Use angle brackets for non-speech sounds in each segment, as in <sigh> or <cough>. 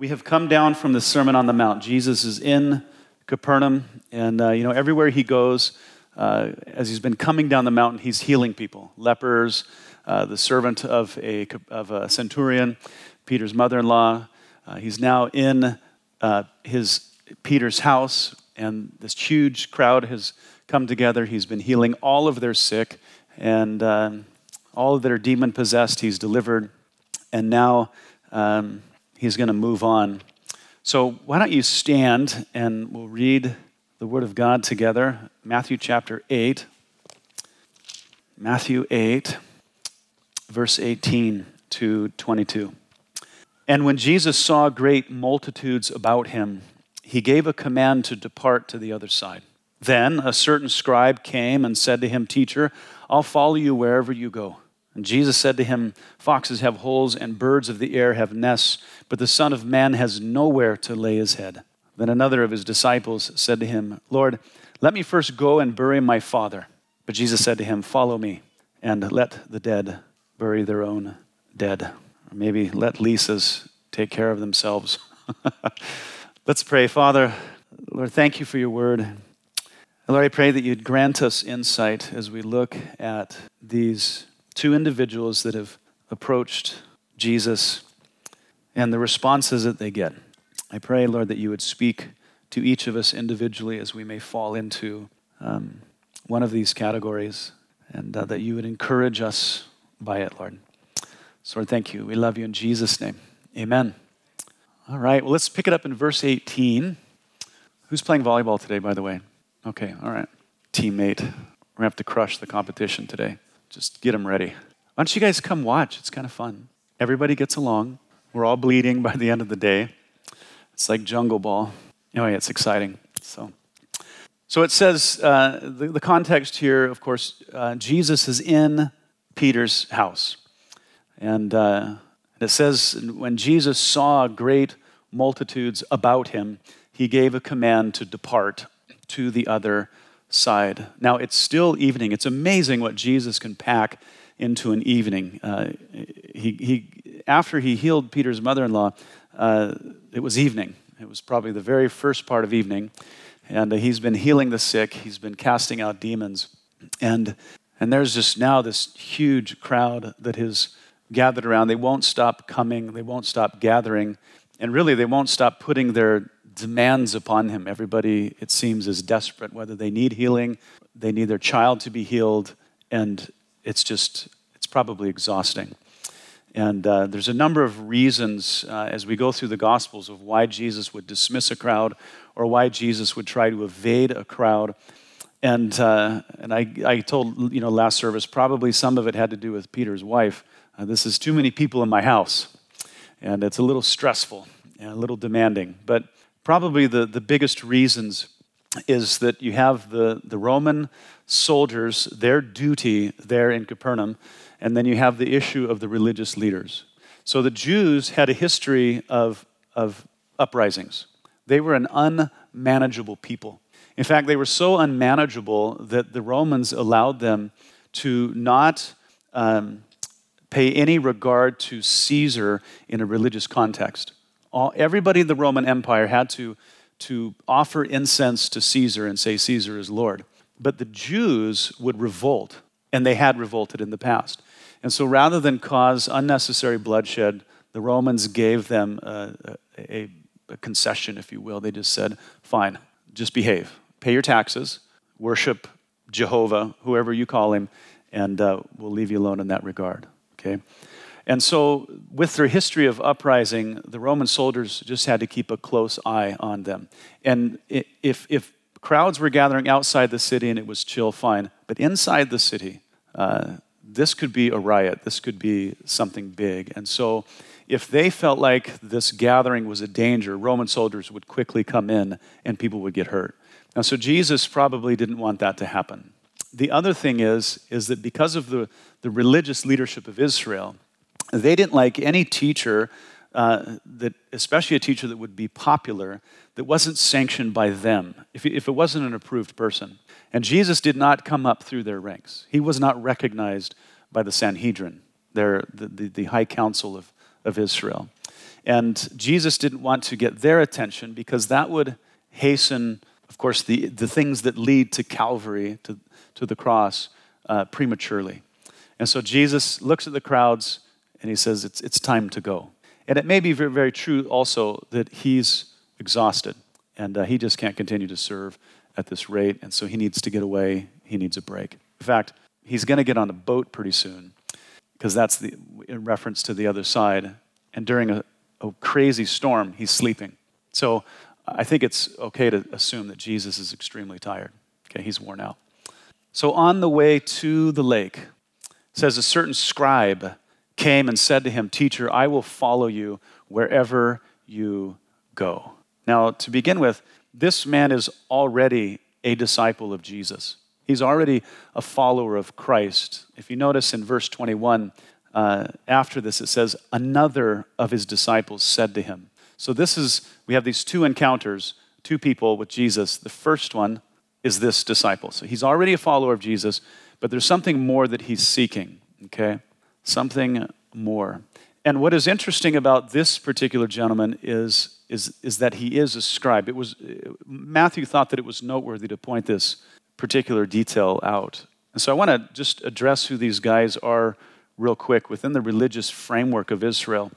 We have come down from the Sermon on the Mount. Jesus is in Capernaum, and uh, you know everywhere he goes, uh, as he's been coming down the mountain, he's healing people, lepers, uh, the servant of a of a centurion, Peter's mother-in-law. Uh, he's now in uh, his Peter's house, and this huge crowd has come together. He's been healing all of their sick, and um, all of their demon possessed. He's delivered, and now. Um, he's going to move on. So, why don't you stand and we'll read the Word of God together? Matthew chapter 8. Matthew 8, verse 18 to 22. And when Jesus saw great multitudes about him, he gave a command to depart to the other side. Then a certain scribe came and said to him, Teacher, I'll follow you wherever you go. And Jesus said to him, Foxes have holes and birds of the air have nests, but the Son of Man has nowhere to lay his head. Then another of his disciples said to him, Lord, let me first go and bury my father. But Jesus said to him, Follow me, and let the dead bury their own dead. Or maybe let Lisa's take care of themselves. <laughs> Let's pray. Father, Lord, thank you for your word. Lord, I pray that you'd grant us insight as we look at these two individuals that have approached Jesus and the responses that they get. I pray, Lord, that you would speak to each of us individually as we may fall into um, one of these categories and uh, that you would encourage us by it, Lord. So, Lord, thank you. We love you in Jesus' name. Amen. All right, well, let's pick it up in verse 18. Who's playing volleyball today, by the way? Okay, all right. Teammate. We're going to have to crush the competition today. Just get them ready. Why don't you guys come watch? It's kind of fun. Everybody gets along. We're all bleeding by the end of the day. It's like jungle ball. Anyway, it's exciting. So, so it says uh, the, the, context here, of course, uh, Jesus is in Peter's house. And uh, it says, when Jesus saw great multitudes about him, he gave a command to depart to the other side. Now, it's still evening. It's amazing what Jesus can pack into an evening. Uh, he, he, after he healed Peter's mother in law, uh, it was evening. It was probably the very first part of evening. And uh, he's been healing the sick, he's been casting out demons. And, and there's just now this huge crowd that has gathered around. They won't stop coming, they won't stop gathering. And really, they won't stop putting their demands upon him. Everybody, it seems, is desperate, whether they need healing, they need their child to be healed, and it's just, it's probably exhausting. And uh, there's a number of reasons uh, as we go through the Gospels of why Jesus would dismiss a crowd or why Jesus would try to evade a crowd. And, uh, and I, I told, you know, last service, probably some of it had to do with Peter's wife. Uh, this is too many people in my house. And it's a little stressful and a little demanding. But probably the, the biggest reasons is that you have the, the Roman soldiers, their duty there in Capernaum, and then you have the issue of the religious leaders. So the Jews had a history of, of uprisings. They were an unmanageable people. In fact, they were so unmanageable that the Romans allowed them to not um, pay any regard to Caesar in a religious context all, everybody in the Roman Empire had to, to offer incense to Caesar and say, Caesar is Lord. But the Jews would revolt, and they had revolted in the past. And so rather than cause unnecessary bloodshed, the Romans gave them a, a, a concession, if you will. They just said, fine, just behave, pay your taxes, worship Jehovah, whoever you call him, and uh, we'll leave you alone in that regard. Okay? And so, with their history of uprising, the Roman soldiers just had to keep a close eye on them. And if, if crowds were gathering outside the city and it was chill, fine. But inside the city, uh, this could be a riot. This could be something big. And so, if they felt like this gathering was a danger, Roman soldiers would quickly come in and people would get hurt. Now, so Jesus probably didn't want that to happen. The other thing is, is that because of the, the religious leadership of Israel, they didn't like any teacher, uh, that, especially a teacher that would be popular, that wasn't sanctioned by them, if, if it wasn't an approved person. And Jesus did not come up through their ranks. He was not recognized by the Sanhedrin, their, the, the, the high council of, of Israel. And Jesus didn't want to get their attention because that would hasten, of course, the, the things that lead to Calvary, to, to the cross, uh, prematurely. And so Jesus looks at the crowds and he says, it's, it's time to go. And it may be very, very true also that he's exhausted and uh, he just can't continue to serve at this rate. And so he needs to get away. He needs a break. In fact, he's going to get on a boat pretty soon because that's the, in reference to the other side. And during a, a crazy storm, he's sleeping. So I think it's okay to assume that Jesus is extremely tired. Okay, he's worn out. So on the way to the lake, says a certain scribe came and said to him, Teacher, I will follow you wherever you go. Now, to begin with, this man is already a disciple of Jesus. He's already a follower of Christ. If you notice in verse 21, uh, after this, it says, Another of his disciples said to him. So, this is, we have these two encounters, two people with Jesus. The first one is this disciple. So, he's already a follower of Jesus, but there's something more that he's seeking, okay? Something more. And what is interesting about this particular gentleman is, is, is that he is a scribe. It was, Matthew thought that it was noteworthy to point this particular detail out. And so I want to just address who these guys are real quick within the religious framework of Israel.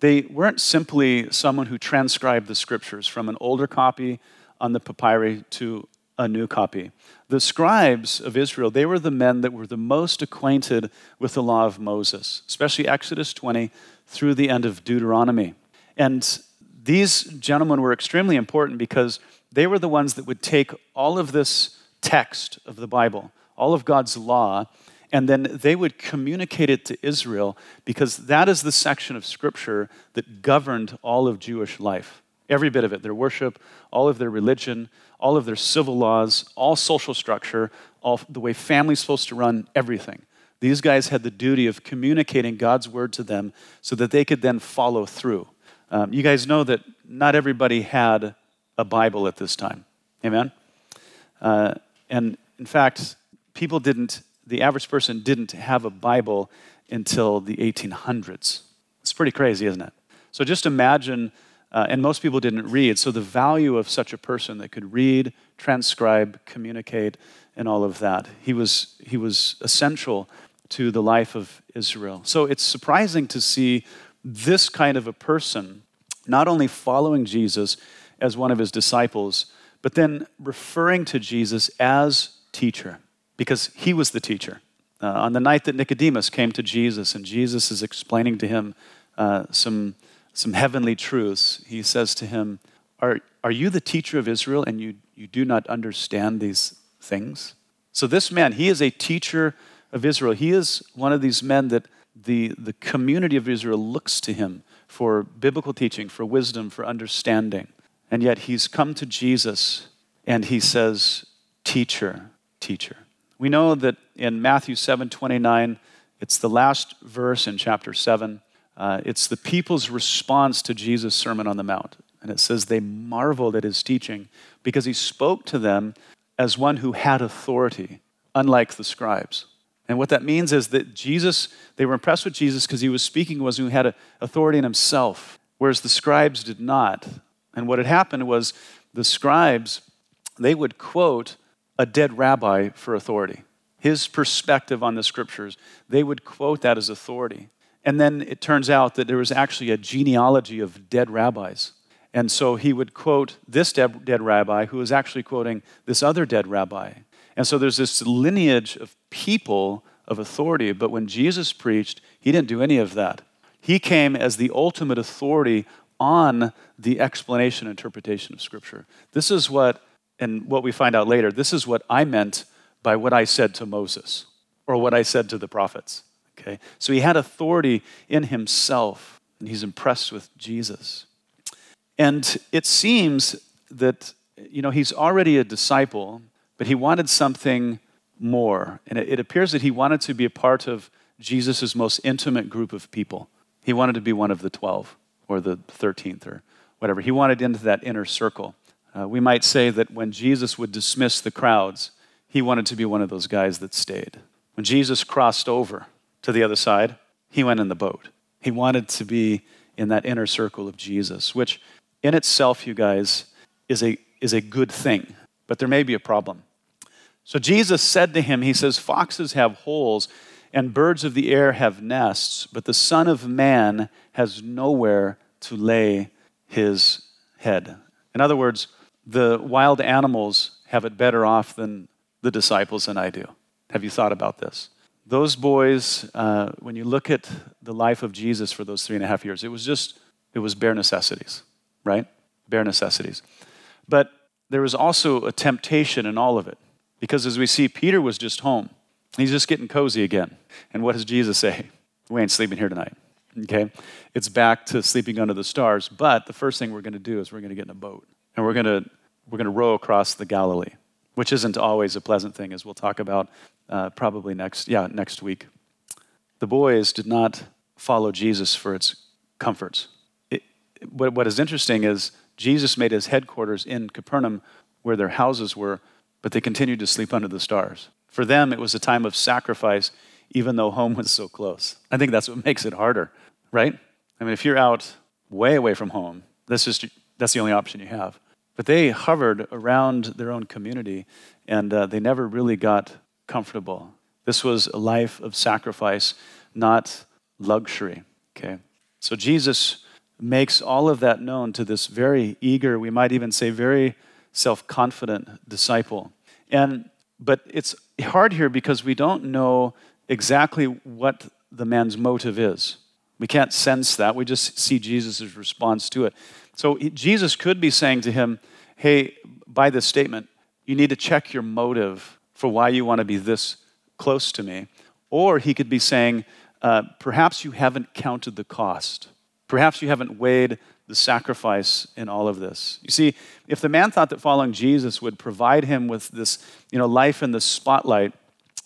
They weren't simply someone who transcribed the scriptures from an older copy on the papyri to a new copy. The scribes of Israel, they were the men that were the most acquainted with the law of Moses, especially Exodus 20 through the end of Deuteronomy. And these gentlemen were extremely important because they were the ones that would take all of this text of the Bible, all of God's law, and then they would communicate it to Israel because that is the section of Scripture that governed all of Jewish life. Every bit of it, their worship, all of their religion, all of their civil laws, all social structure, all the way family's supposed to run, everything. These guys had the duty of communicating God's word to them so that they could then follow through. Um, you guys know that not everybody had a Bible at this time. Amen? Uh, and in fact, people didn't, the average person didn't have a Bible until the 1800s. It's pretty crazy, isn't it? So just imagine uh, and most people didn't read. So the value of such a person that could read, transcribe, communicate, and all of that, he was, he was essential to the life of Israel. So it's surprising to see this kind of a person not only following Jesus as one of his disciples, but then referring to Jesus as teacher, because he was the teacher. Uh, on the night that Nicodemus came to Jesus and Jesus is explaining to him uh, some some heavenly truths, he says to him, Are, are you the teacher of Israel and you, you do not understand these things? So, this man, he is a teacher of Israel. He is one of these men that the, the community of Israel looks to him for biblical teaching, for wisdom, for understanding. And yet, he's come to Jesus and he says, Teacher, teacher. We know that in Matthew 7 29, it's the last verse in chapter 7. Uh, it's the people's response to Jesus' Sermon on the Mount. And it says they marveled at his teaching because he spoke to them as one who had authority, unlike the scribes. And what that means is that Jesus, they were impressed with Jesus because he was speaking was who had authority in himself, whereas the scribes did not. And what had happened was the scribes, they would quote a dead rabbi for authority. His perspective on the scriptures, they would quote that as authority. And then it turns out that there was actually a genealogy of dead rabbis. And so he would quote this dead, dead rabbi who was actually quoting this other dead rabbi. And so there's this lineage of people of authority. But when Jesus preached, he didn't do any of that. He came as the ultimate authority on the explanation and interpretation of Scripture. This is what, and what we find out later, this is what I meant by what I said to Moses or what I said to the prophets. Okay? So he had authority in himself, and he's impressed with Jesus. And it seems that, you know, he's already a disciple, but he wanted something more. And it, it appears that he wanted to be a part of Jesus' most intimate group of people. He wanted to be one of the 12 or the 13th or whatever. He wanted into that inner circle. Uh, we might say that when Jesus would dismiss the crowds, he wanted to be one of those guys that stayed. When Jesus crossed over, to the other side, he went in the boat. He wanted to be in that inner circle of Jesus, which in itself, you guys, is a, is a good thing. But there may be a problem. So Jesus said to him, He says, Foxes have holes and birds of the air have nests, but the Son of Man has nowhere to lay his head. In other words, the wild animals have it better off than the disciples and I do. Have you thought about this? Those boys, uh, when you look at the life of Jesus for those three and a half years, it was just, it was bare necessities, right? Bare necessities. But there was also a temptation in all of it. Because as we see, Peter was just home. He's just getting cozy again. And what does Jesus say? We ain't sleeping here tonight. Okay? It's back to sleeping under the stars. But the first thing we're going to do is we're going to get in a boat. And we're going to, we're going to row across the Galilee, which isn't always a pleasant thing, as we'll talk about uh, probably next, yeah, next week. The boys did not follow Jesus for its comforts. It, what, what is interesting is Jesus made his headquarters in Capernaum, where their houses were, but they continued to sleep under the stars. For them, it was a time of sacrifice, even though home was so close. I think that's what makes it harder, right? I mean, if you're out way away from home, that's just that's the only option you have. But they hovered around their own community, and uh, they never really got comfortable. This was a life of sacrifice, not luxury. Okay, so Jesus makes all of that known to this very eager, we might even say very self-confident disciple. And but it's hard here because we don't know exactly what the man's motive is. We can't sense that. We just see Jesus' response to it. So Jesus could be saying to him, Hey, by this statement, you need to check your motive for why you want to be this close to me. Or he could be saying, uh, Perhaps you haven't counted the cost. Perhaps you haven't weighed the sacrifice in all of this. You see, if the man thought that following Jesus would provide him with this, you know, life in the spotlight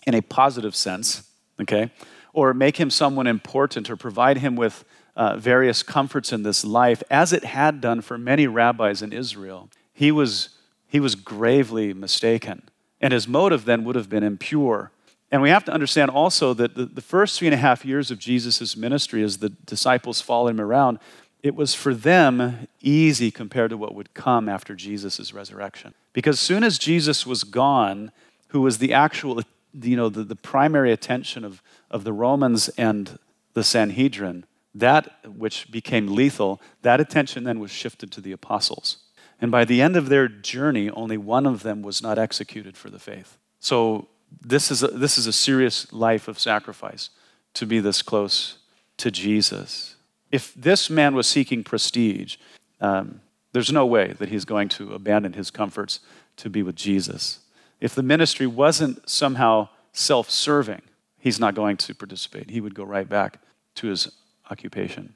in a positive sense, okay, or make him someone important or provide him with uh, various comforts in this life, as it had done for many rabbis in Israel, he was, he was gravely mistaken. And his motive then would have been impure. And we have to understand also that the, the first three and a half years of Jesus' ministry, as the disciples followed him around, it was for them easy compared to what would come after Jesus' resurrection. Because soon as Jesus was gone, who was the actual, you know, the, the primary attention of, of the Romans and the Sanhedrin, that which became lethal, that attention then was shifted to the apostles. And by the end of their journey, only one of them was not executed for the faith. So this is a, this is a serious life of sacrifice to be this close to Jesus if this man was seeking prestige, um, there's no way that he's going to abandon his comforts to be with Jesus. If the ministry wasn't somehow self serving, he's not going to participate. He would go right back to his occupation.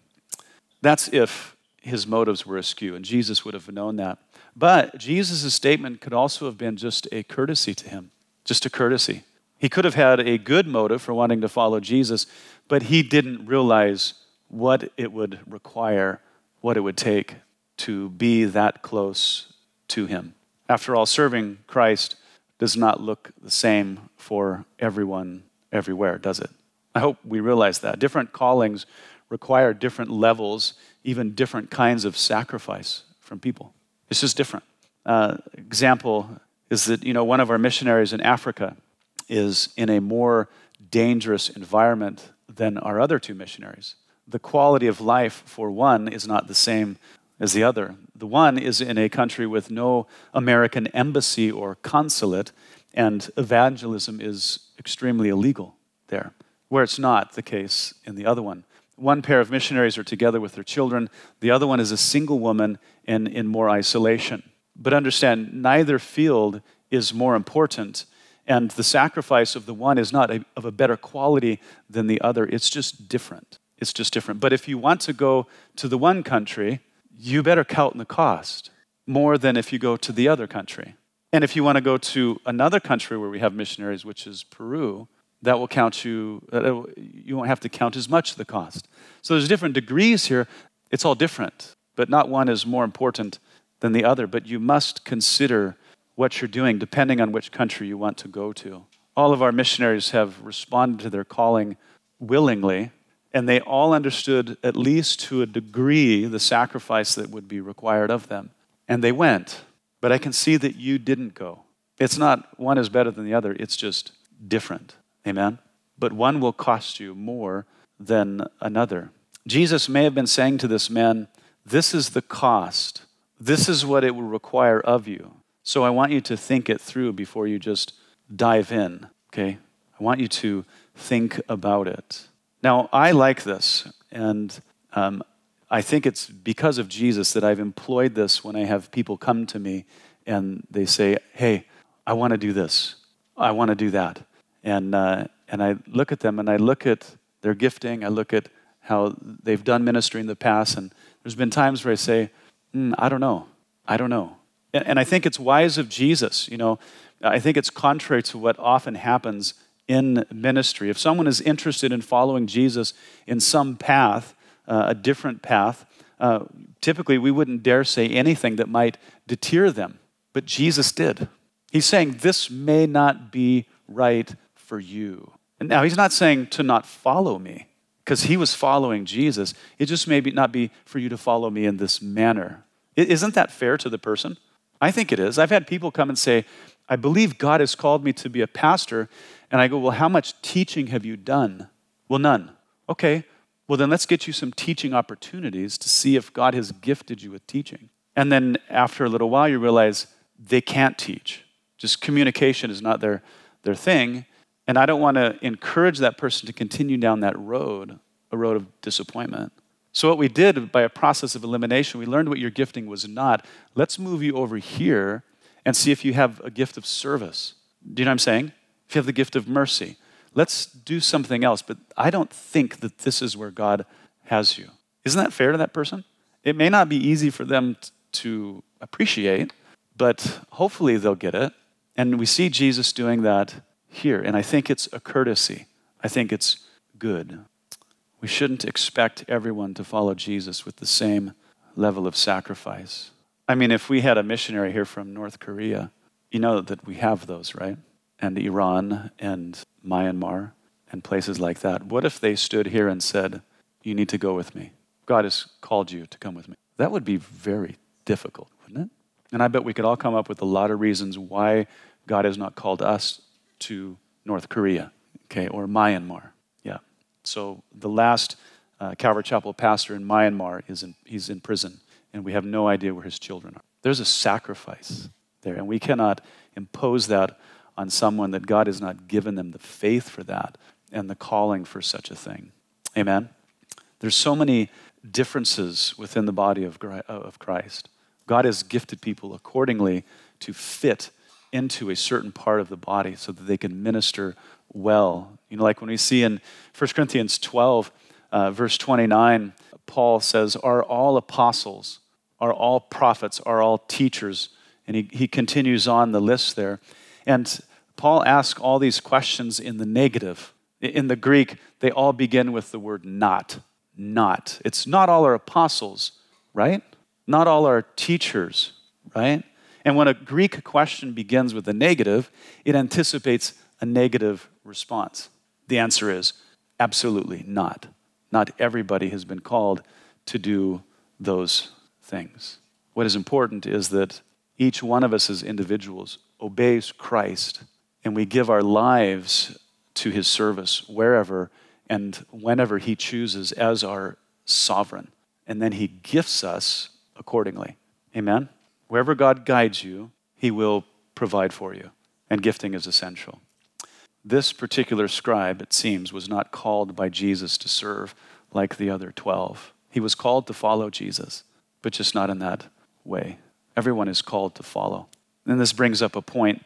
That's if his motives were askew, and Jesus would have known that. But Jesus' statement could also have been just a courtesy to him, just a courtesy. He could have had a good motive for wanting to follow Jesus, but he didn't realize what it would require, what it would take to be that close to Him. After all, serving Christ does not look the same for everyone everywhere, does it? I hope we realize that. Different callings require different levels, even different kinds of sacrifice from people. It's just different. Uh, example is that you know one of our missionaries in Africa is in a more dangerous environment than our other two missionaries the quality of life for one is not the same as the other. The one is in a country with no American embassy or consulate, and evangelism is extremely illegal there, where it's not the case in the other one. One pair of missionaries are together with their children, the other one is a single woman and in more isolation. But understand, neither field is more important, and the sacrifice of the one is not a, of a better quality than the other, it's just different. It's just different. But if you want to go to the one country, you better count the cost more than if you go to the other country. And if you want to go to another country where we have missionaries, which is Peru, that will count you, you won't have to count as much the cost. So there's different degrees here. It's all different, but not one is more important than the other. But you must consider what you're doing depending on which country you want to go to. All of our missionaries have responded to their calling willingly and they all understood, at least to a degree, the sacrifice that would be required of them. And they went. But I can see that you didn't go. It's not one is better than the other, it's just different. Amen? But one will cost you more than another. Jesus may have been saying to this man, This is the cost. This is what it will require of you. So I want you to think it through before you just dive in, okay? I want you to think about it. Now, I like this, and um, I think it's because of Jesus that I've employed this when I have people come to me and they say, Hey, I want to do this, I want to do that. And, uh, and I look at them and I look at their gifting, I look at how they've done ministry in the past, and there's been times where I say, mm, I don't know, I don't know. And, and I think it's wise of Jesus, you know, I think it's contrary to what often happens in ministry. If someone is interested in following Jesus in some path, uh, a different path, uh, typically we wouldn't dare say anything that might deter them. But Jesus did. He's saying, This may not be right for you. And now, he's not saying to not follow me, because he was following Jesus. It just may be not be for you to follow me in this manner. Isn't that fair to the person? I think it is. I've had people come and say, I believe God has called me to be a pastor. And I go, Well, how much teaching have you done? Well, none. Okay, well, then let's get you some teaching opportunities to see if God has gifted you with teaching. And then after a little while, you realize they can't teach. Just communication is not their, their thing. And I don't want to encourage that person to continue down that road, a road of disappointment. So, what we did by a process of elimination, we learned what your gifting was not. Let's move you over here and see if you have a gift of service. Do you know what I'm saying? If you have the gift of mercy, let's do something else. But I don't think that this is where God has you. Isn't that fair to that person? It may not be easy for them to appreciate, but hopefully they'll get it. And we see Jesus doing that here. And I think it's a courtesy, I think it's good. We shouldn't expect everyone to follow Jesus with the same level of sacrifice. I mean, if we had a missionary here from North Korea, you know that we have those, right? And Iran and Myanmar and places like that. What if they stood here and said, You need to go with me? God has called you to come with me. That would be very difficult, wouldn't it? And I bet we could all come up with a lot of reasons why God has not called us to North Korea, okay, or Myanmar. Yeah. So the last uh, Calvary Chapel pastor in Myanmar is in, he's in prison, and we have no idea where his children are. There's a sacrifice there, and we cannot impose that on someone that God has not given them the faith for that and the calling for such a thing. Amen. There's so many differences within the body of Christ. God has gifted people accordingly to fit into a certain part of the body so that they can minister well. You know, like when we see in 1 Corinthians 12, uh, verse 29, Paul says, Are all apostles, are all prophets, are all teachers? And he, he continues on the list there. And Paul asks all these questions in the negative. In the Greek, they all begin with the word not. Not. It's not all our apostles, right? Not all our teachers, right? And when a Greek question begins with a negative, it anticipates a negative response. The answer is absolutely not. Not everybody has been called to do those things. What is important is that each one of us as individuals obeys Christ and we give our lives to his service wherever and whenever he chooses as our sovereign. And then he gifts us accordingly. Amen? Wherever God guides you, he will provide for you. And gifting is essential. This particular scribe, it seems, was not called by Jesus to serve like the other 12. He was called to follow Jesus, but just not in that way. Everyone is called to follow. And this brings up a point.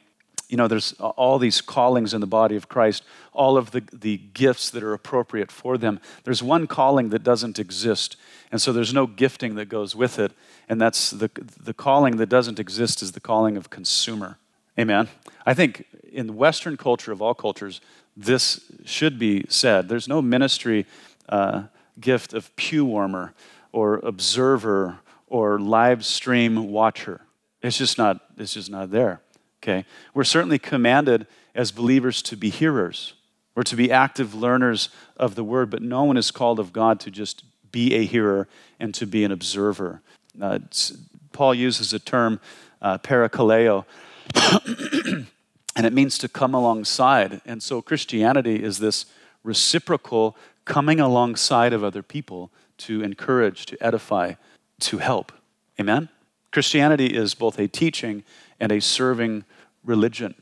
You know, there's all these callings in the body of Christ, all of the, the gifts that are appropriate for them. There's one calling that doesn't exist, and so there's no gifting that goes with it. And that's the, the calling that doesn't exist is the calling of consumer. Amen. I think in the Western culture of all cultures, this should be said. There's no ministry uh, gift of pew warmer or observer or live stream watcher. It's just not, it's just not there. Okay? We're certainly commanded as believers to be hearers. We're to be active learners of the word, but no one is called of God to just be a hearer and to be an observer. Uh, Paul uses a term, uh, parakaleo, <coughs> and it means to come alongside. And so Christianity is this reciprocal coming alongside of other people to encourage, to edify, to help. Amen? Christianity is both a teaching and a serving religion.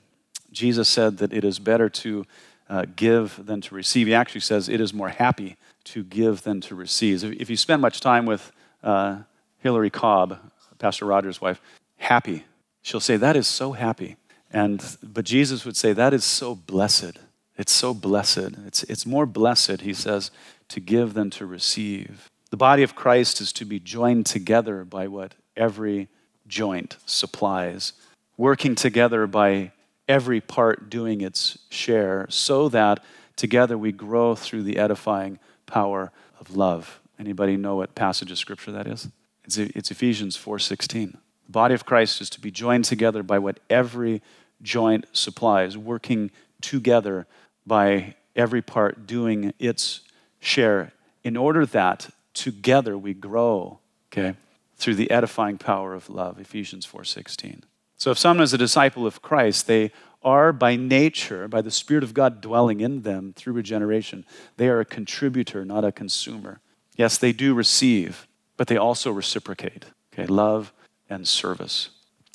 Jesus said that it is better to uh, give than to receive. He actually says it is more happy to give than to receive. If you spend much time with uh, Hillary Cobb, Pastor Roger's wife, happy, she'll say, That is so happy. And, but Jesus would say, That is so blessed. It's so blessed. It's, it's more blessed, he says, to give than to receive. The body of Christ is to be joined together by what every joint supplies, working together by every part doing its share, so that together we grow through the edifying power of love. Anybody know what passage of scripture that is? It's, it's Ephesians 4:16. The body of Christ is to be joined together by what every joint supplies, working together by every part doing its share in order that together we grow, okay, through the edifying power of love, Ephesians 4:16. So if someone is a disciple of Christ, they are by nature, by the Spirit of God dwelling in them through regeneration, they are a contributor, not a consumer. Yes, they do receive, but they also reciprocate. Okay, love and service.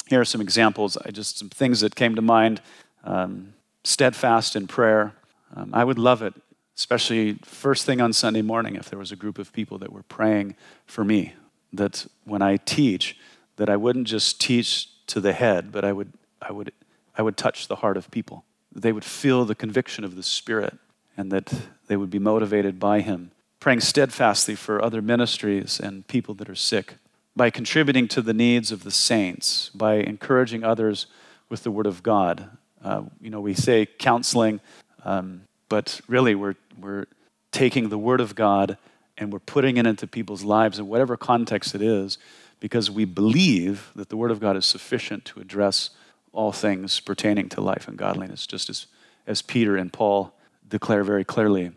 Here are some examples, I just some things that came to mind. Um, steadfast in prayer, um, I would love it, especially first thing on Sunday morning, if there was a group of people that were praying for me. That when I teach, that I wouldn't just teach to the head, but I would, I would, I would touch the heart of people. They would feel the conviction of the Spirit, and that they would be motivated by Him. Praying steadfastly for other ministries and people that are sick, by contributing to the needs of the saints, by encouraging others with the Word of God. Uh, you know, we say counseling um, but really, we're, we're taking the Word of God and we're putting it into people's lives in whatever context it is because we believe that the Word of God is sufficient to address all things pertaining to life and godliness, just as, as Peter and Paul declare very clearly.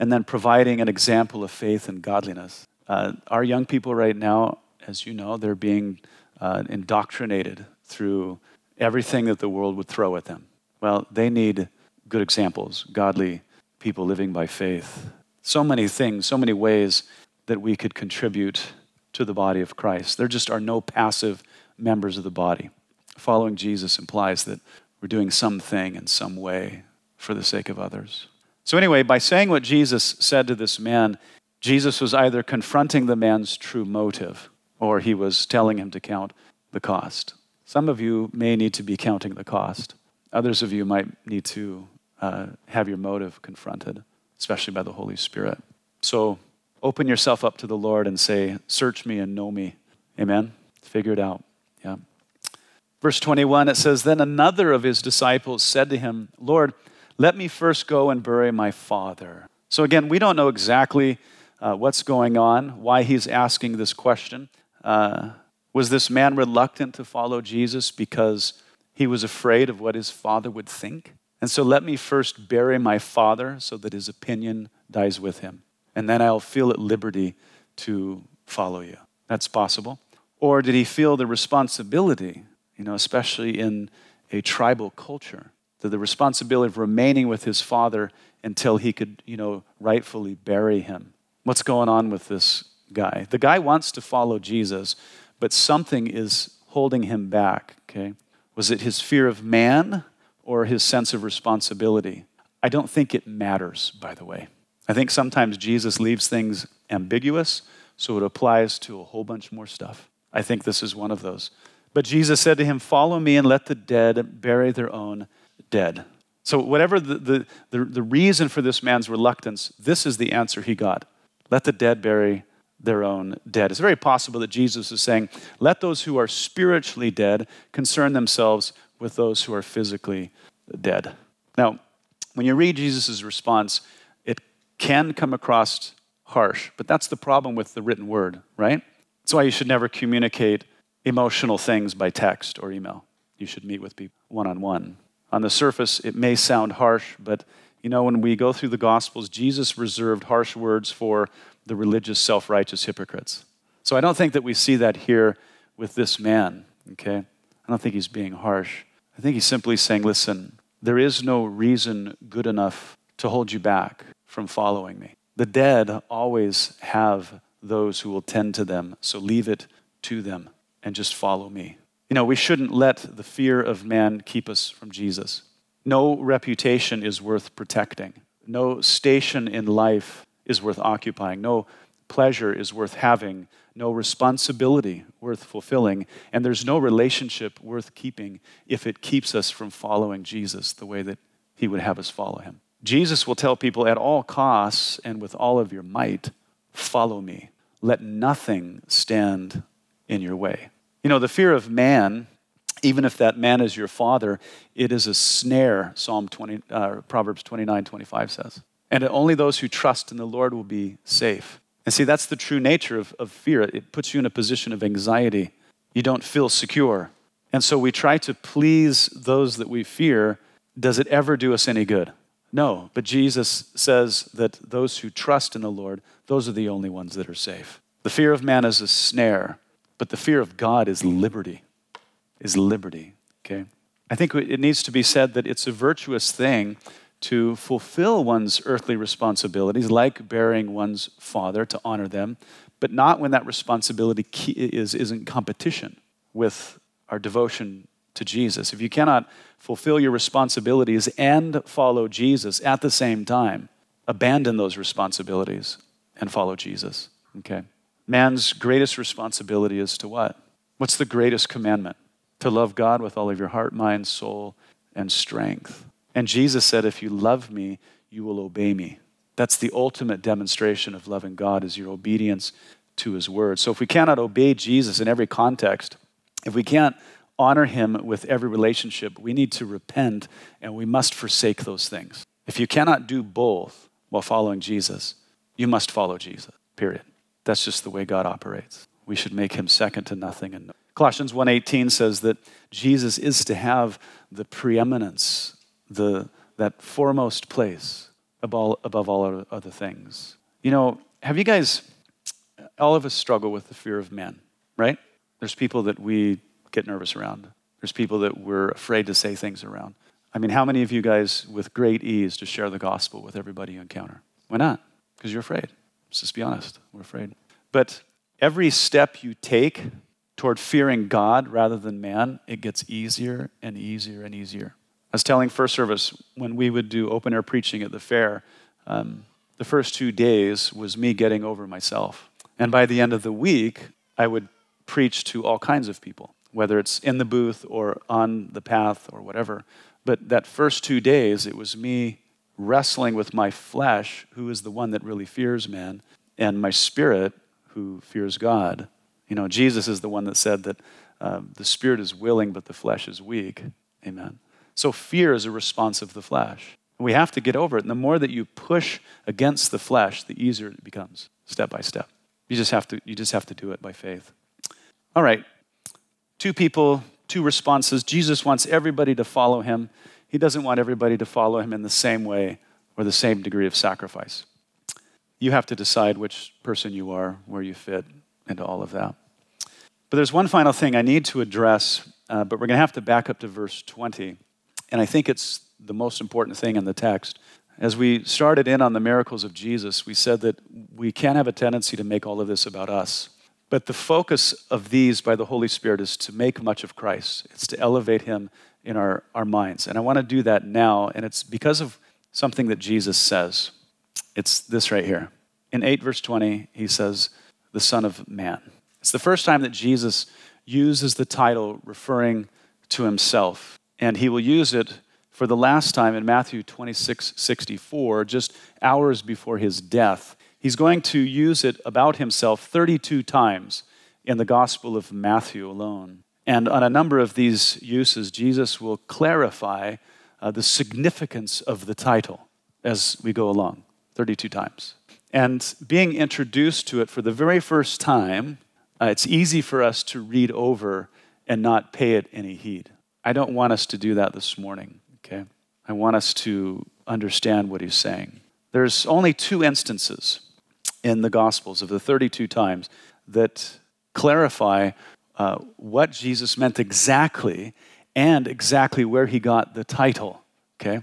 And then providing an example of faith and godliness. Uh, our young people right now, as you know, they're being uh, indoctrinated through everything that the world would throw at them. Well, they need good examples, godly people living by faith. So many things, so many ways that we could contribute to the body of Christ. There just are no passive members of the body. Following Jesus implies that we're doing something in some way for the sake of others. So, anyway, by saying what Jesus said to this man, Jesus was either confronting the man's true motive or he was telling him to count the cost. Some of you may need to be counting the cost. Others of you might need to uh, have your motive confronted, especially by the Holy Spirit. So open yourself up to the Lord and say, Search me and know me. Amen? Figure it out. Yeah. Verse 21, it says, Then another of his disciples said to him, Lord, let me first go and bury my father. So again, we don't know exactly uh, what's going on, why he's asking this question. Uh, was this man reluctant to follow Jesus because he was afraid of what his father would think? And so let me first bury my father so that his opinion dies with him. And then I'll feel at liberty to follow you. That's possible. Or did he feel the responsibility, you know, especially in a tribal culture, that the responsibility of remaining with his father until he could, you know, rightfully bury him? What's going on with this guy? The guy wants to follow Jesus, but something is holding him back, okay? Was it his fear of man? or his sense of responsibility. I don't think it matters, by the way. I think sometimes Jesus leaves things ambiguous, so it applies to a whole bunch more stuff. I think this is one of those. But Jesus said to him, Follow me and let the dead bury their own dead. So, whatever the, the, the, the, reason for this man's reluctance, this is the answer he got. Let the dead bury their own dead. It's very possible that Jesus is saying, Let those who are spiritually dead concern themselves with those who are physically dead. Now, when you read Jesus' response, can come across harsh, but that's the problem with the written word, right? That's why you should never communicate emotional things by text or email. You should meet with people one on one. On the surface, it may sound harsh, but You know, when we go through the Gospels, Jesus reserved harsh words for the religious, self righteous hypocrites. So I don't think that we see that here with this man, okay? I don't think he's being harsh. I think he's simply saying, listen, there is no reason good enough to hold you back from following me. The dead always have those who will tend to them, so leave it to them and just follow me. You know, we shouldn't let the fear of man keep us from Jesus. No reputation is worth protecting. No station in life is worth occupying. No pleasure is worth having. No responsibility worth fulfilling. And there's no relationship worth keeping if it keeps us from following Jesus the way that he would have us follow him. Jesus will tell people at all costs and with all of your might, follow me. Let nothing stand in your way. You know, the fear of man, even if that man is your father, it is a snare, Psalm 20, uh, Proverbs 29 25 says. And only those who trust in the Lord will be safe. And see, that's the true nature of, of fear. It puts you in a position of anxiety. You don't feel secure. And so we try to please those that we fear. Does it ever do us any good? No. But Jesus says that those who trust in the Lord, those are the only ones that are safe. The fear of man is a snare. But the fear of God is liberty, is liberty, okay? I think it needs to be said that it's a virtuous thing to fulfill one's earthly responsibilities, like bearing one's father, to honor them, but not when that responsibility is, is in competition with our devotion to Jesus. If you cannot fulfill your responsibilities and follow Jesus at the same time, abandon those responsibilities and follow Jesus. Okay? Man's greatest responsibility is to what? What's the greatest commandment? To love God with all of your heart, mind, soul, and strength. And Jesus said, If you love me, you will obey me. That's the ultimate demonstration of loving God is your obedience to his word. So if we cannot obey Jesus in every context, if we can't honor him with every relationship, we need to repent and we must forsake those things. If you cannot do both while following Jesus, you must follow Jesus. Period. That's just the way God operates. We should make him second to nothing. And Colossians 1:18 says that Jesus is to have the preeminence, the that foremost place above above all other things. You know, have you guys all of us struggle with the fear of men, right? There's people that we get nervous around. There's people that we're afraid to say things around. I mean, how many of you guys with great ease just share the gospel with everybody you encounter? Why not? Because you're afraid. Let's just be honest. We're afraid. But every step you take toward fearing God rather than man, it gets easier and easier and easier. I was telling First Service when we would do open air preaching at the fair, um, the first two days was me getting over myself. And by the end of the week, I would preach to all kinds of people, whether it's in the booth or on the path or whatever. But that first two days, it was me wrestling with my flesh, who is the one that really fears man, and my spirit, who fears God. You know, Jesus is the one that said that uh, the spirit is willing, but the flesh is weak. Amen. So fear is a response of the flesh. We have to get over it. And the more that you push against the flesh, the easier it becomes, step by step. You just have to, you just have to do it by faith. All right. Two people, two responses. Jesus wants everybody to follow him. He doesn't want everybody to follow him in the same way or the same degree of sacrifice. You have to decide which person you are, where you fit into all of that. But there's one final thing I need to address, uh, but we're going to have to back up to verse 20. And I think it's the most important thing in the text. As we started in on the miracles of Jesus, we said that we can have a tendency to make all of this about us. But the focus of these by the Holy Spirit is to make much of Christ. It's to elevate him in our, our minds. And I want to do that now, and it's because of something that Jesus says. It's this right here. In 8 verse 20, he says, the Son of Man. It's the first time that Jesus uses the title referring to himself. And he will use it for the last time in Matthew 26 64, just hours before his death. He's going to use it about himself 32 times in the Gospel of Matthew alone. And on a number of these uses, Jesus will clarify uh, the significance of the title as we go along 32 times. And being introduced to it for the very first time, uh, it's easy for us to read over and not pay it any heed. I don't want us to do that this morning, okay? I want us to understand what he's saying. There's only two instances in the Gospels of the 32 times that clarify uh, what Jesus meant exactly and exactly where he got the title. Okay?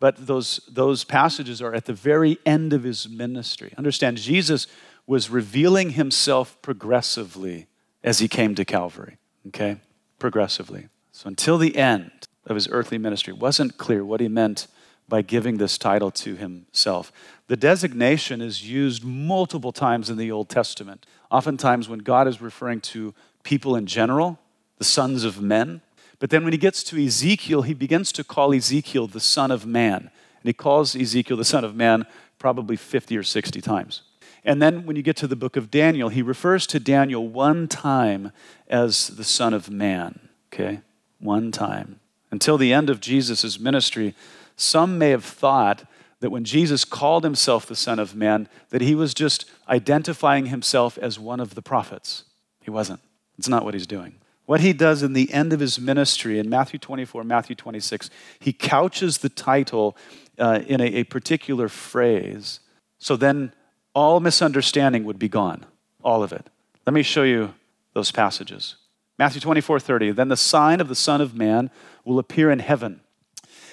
But those, those passages are at the very end of his ministry. Understand, Jesus was revealing himself progressively as he came to Calvary. Okay? Progressively. So until the end of his earthly ministry, it wasn't clear what he meant by giving this title to himself. The designation is used multiple times in the Old Testament. Oftentimes, when God is referring to people in general, the sons of men. But then when he gets to Ezekiel, he begins to call Ezekiel the son of man. And he calls Ezekiel the son of man probably 50 or 60 times. And then when you get to the book of Daniel, he refers to Daniel one time as the son of man. Okay? One time. Until the end of Jesus' ministry, some may have thought that when Jesus called himself the Son of Man, that he was just identifying himself as one of the prophets. He wasn't. It's not what he's doing. What he does in the end of his ministry in Matthew 24, Matthew 26, he couches the title uh, in a, a particular phrase. So then all misunderstanding would be gone, all of it. Let me show you those passages. Matthew 24, 30. Then the sign of the Son of Man will appear in heaven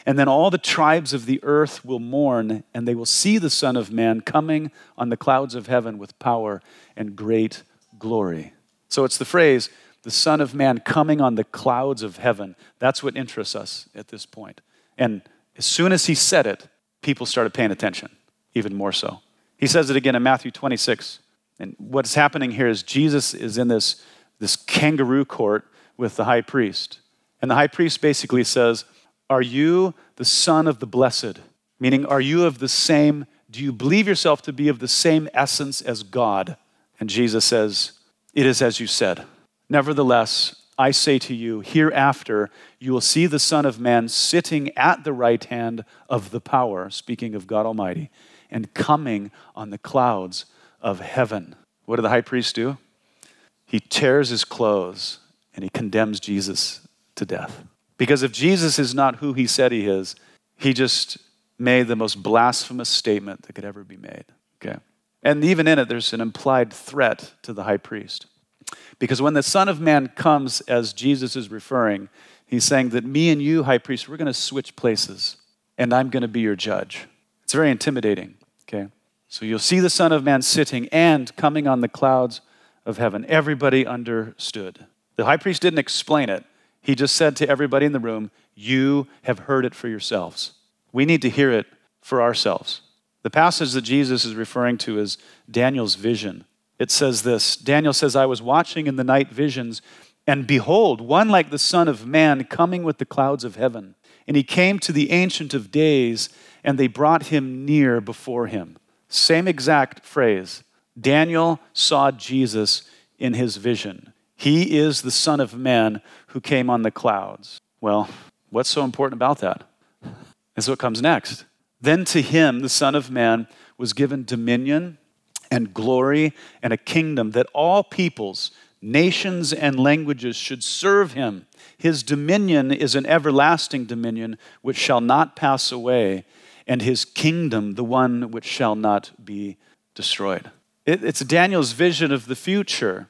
and then all the tribes of the earth will mourn, and they will see the Son of Man coming on the clouds of heaven with power and great glory. So it's the phrase, the Son of Man coming on the clouds of heaven. That's what interests us at this point. And as soon as he said it, people started paying attention, even more so. He says it again in Matthew 26. And what's happening here is Jesus is in this, this kangaroo court with the high priest. And the high priest basically says, are you the Son of the Blessed? Meaning, are you of the same, do you believe yourself to be of the same essence as God? And Jesus says, It is as you said. Nevertheless, I say to you, hereafter you will see the Son of Man sitting at the right hand of the power, speaking of God Almighty, and coming on the clouds of heaven. What did the high priest do? He tears his clothes and he condemns Jesus to death. Because if Jesus is not who he said he is, he just made the most blasphemous statement that could ever be made. Okay? And even in it, there's an implied threat to the high priest. Because when the Son of Man comes, as Jesus is referring, he's saying that me and you, high priest, we're going to switch places, and I'm going to be your judge. It's very intimidating. Okay? So you'll see the Son of Man sitting and coming on the clouds of heaven. Everybody understood. The high priest didn't explain it, he just said to everybody in the room, You have heard it for yourselves. We need to hear it for ourselves. The passage that Jesus is referring to is Daniel's vision. It says this Daniel says, I was watching in the night visions, and behold, one like the Son of Man coming with the clouds of heaven. And he came to the Ancient of Days, and they brought him near before him. Same exact phrase. Daniel saw Jesus in his vision. He is the Son of Man who came on the clouds. Well, what's so important about that? <laughs> Is what comes next. Then to him, the Son of Man, was given dominion and glory and a kingdom that all peoples, nations, and languages should serve him. His dominion is an everlasting dominion which shall not pass away, and his kingdom the one which shall not be destroyed. It, it's Daniel's vision of the future.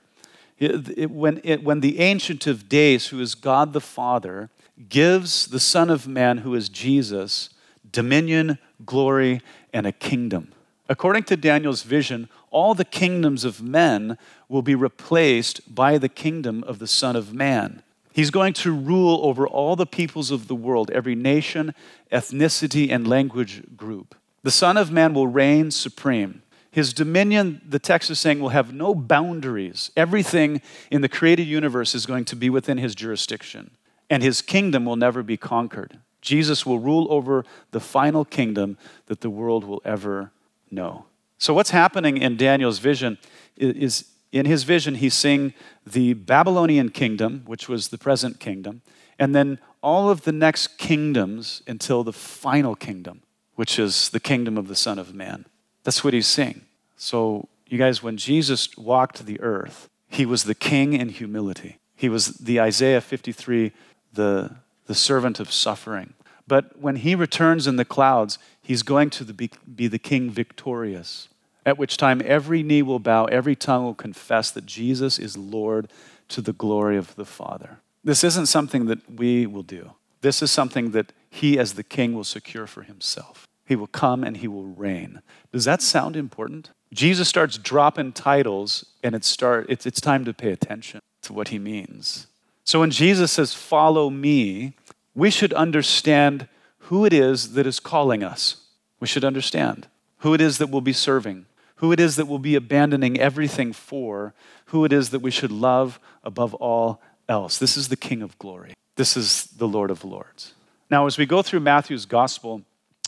It, it, when, it, when the Ancient of Days, who is God the Father, gives the Son of Man, who is Jesus, dominion, glory, and a kingdom. According to Daniel's vision, all the kingdoms of men will be replaced by the kingdom of the Son of Man. He's going to rule over all the peoples of the world, every nation, ethnicity, and language group. The Son of Man will reign supreme. His dominion, the text is saying, will have no boundaries. Everything in the created universe is going to be within his jurisdiction, and his kingdom will never be conquered. Jesus will rule over the final kingdom that the world will ever know. So, what's happening in Daniel's vision is in his vision, he's seeing the Babylonian kingdom, which was the present kingdom, and then all of the next kingdoms until the final kingdom, which is the kingdom of the Son of Man. That's what he's saying. So, you guys, when Jesus walked the earth, he was the king in humility. He was the Isaiah 53, the, the servant of suffering. But when he returns in the clouds, he's going to be, be the king victorious, at which time every knee will bow, every tongue will confess that Jesus is Lord to the glory of the Father. This isn't something that we will do. This is something that he, as the king, will secure for himself. He will come and he will reign. Does that sound important? Jesus starts dropping titles, and it start, it's, it's time to pay attention to what he means. So when Jesus says, Follow me, we should understand who it is that is calling us. We should understand who it is that we'll be serving, who it is that we'll be abandoning everything for, who it is that we should love above all else. This is the King of glory. This is the Lord of lords. Now, as we go through Matthew's gospel,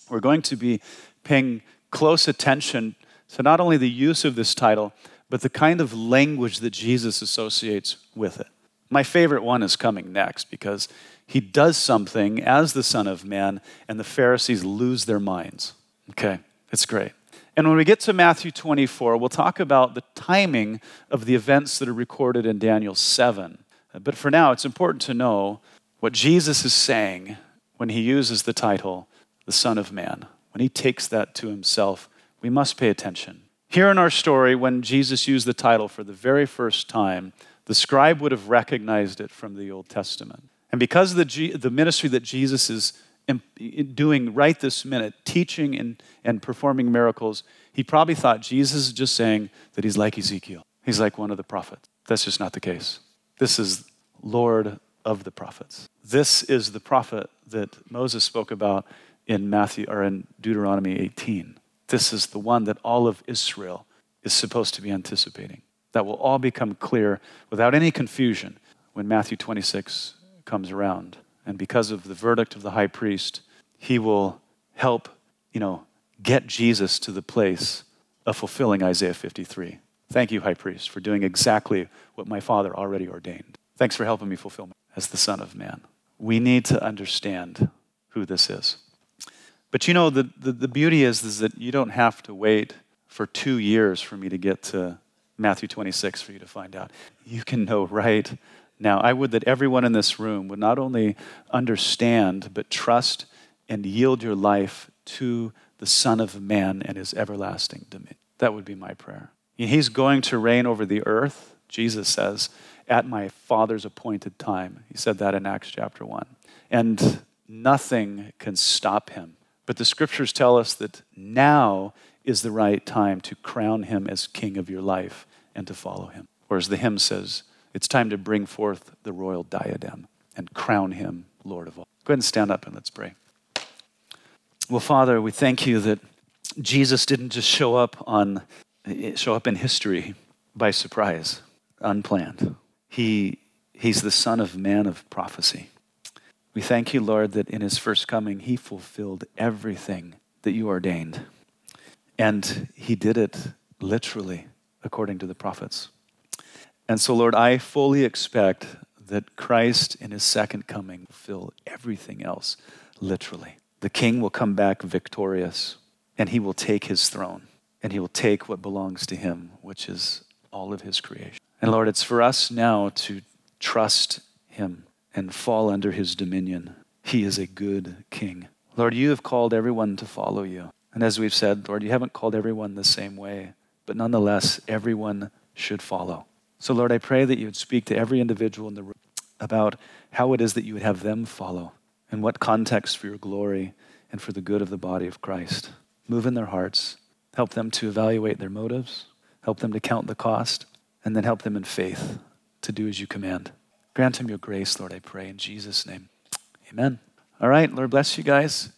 we're going to be paying close attention to not only the use of this title, but the kind of language that Jesus associates with it. My favorite one is coming next because he does something as the Son of Man, and the Pharisees lose their minds. Okay, it's great. And when we get to Matthew 24, we'll talk about the timing of the events that are recorded in Daniel 7. But for now, it's important to know what Jesus is saying when he uses the title, the Son of Man. When he takes that to himself, we must pay attention. Here in our story, when Jesus used the title for the very first time, the scribe would have recognized it from the Old Testament. And because of the, G- the ministry that Jesus is doing right this minute, teaching and, and performing miracles, he probably thought Jesus is just saying that he's like Ezekiel. He's like one of the prophets. That's just not the case. This is Lord of the prophets. This is the prophet that Moses spoke about in Matthew or in Deuteronomy 18. This is the one that all of Israel is supposed to be anticipating. That will all become clear without any confusion when Matthew 26 comes around. And because of the verdict of the high priest, he will help, you know, get Jesus to the place of fulfilling Isaiah 53. Thank you, high priest, for doing exactly what my father already ordained. Thanks for helping me fulfill as the Son of Man. We need to understand who this is. But you know, the, the, the, beauty is, is that you don't have to wait for two years for me to get to Matthew 26 for you to find out. You can know right now. I would that everyone in this room would not only understand, but trust and yield your life to the Son of Man and his everlasting dominion. That would be my prayer. He's going to reign over the earth, Jesus says, at my Father's appointed time. He said that in Acts chapter 1. And nothing can stop him but the scriptures tell us that now is the right time to crown him as king of your life and to follow him. Or as the hymn says, it's time to bring forth the royal diadem and crown him Lord of all. Go ahead and stand up and let's pray. Well, Father, we thank you that Jesus didn't just show up on show up in history by surprise, unplanned. He he's the son of man of prophecy. We thank you, Lord, that in his first coming, he fulfilled everything that you ordained. And he did it literally, according to the prophets. And so, Lord, I fully expect that Christ in his second coming will fill everything else literally. The king will come back victorious, and he will take his throne, and he will take what belongs to him, which is all of his creation. And Lord, it's for us now to trust him and fall under his dominion. He is a good king. Lord, you have called everyone to follow you. And as we've said, Lord, you haven't called everyone the same way, but nonetheless, everyone should follow. So, Lord, I pray that you would speak to every individual in the room about how it is that you would have them follow and what context for your glory and for the good of the body of Christ. Move in their hearts, help them to evaluate their motives, help them to count the cost, and then help them in faith to do as you command. Grant him your grace, Lord, I pray, in Jesus' name. Amen. All right, Lord bless you guys.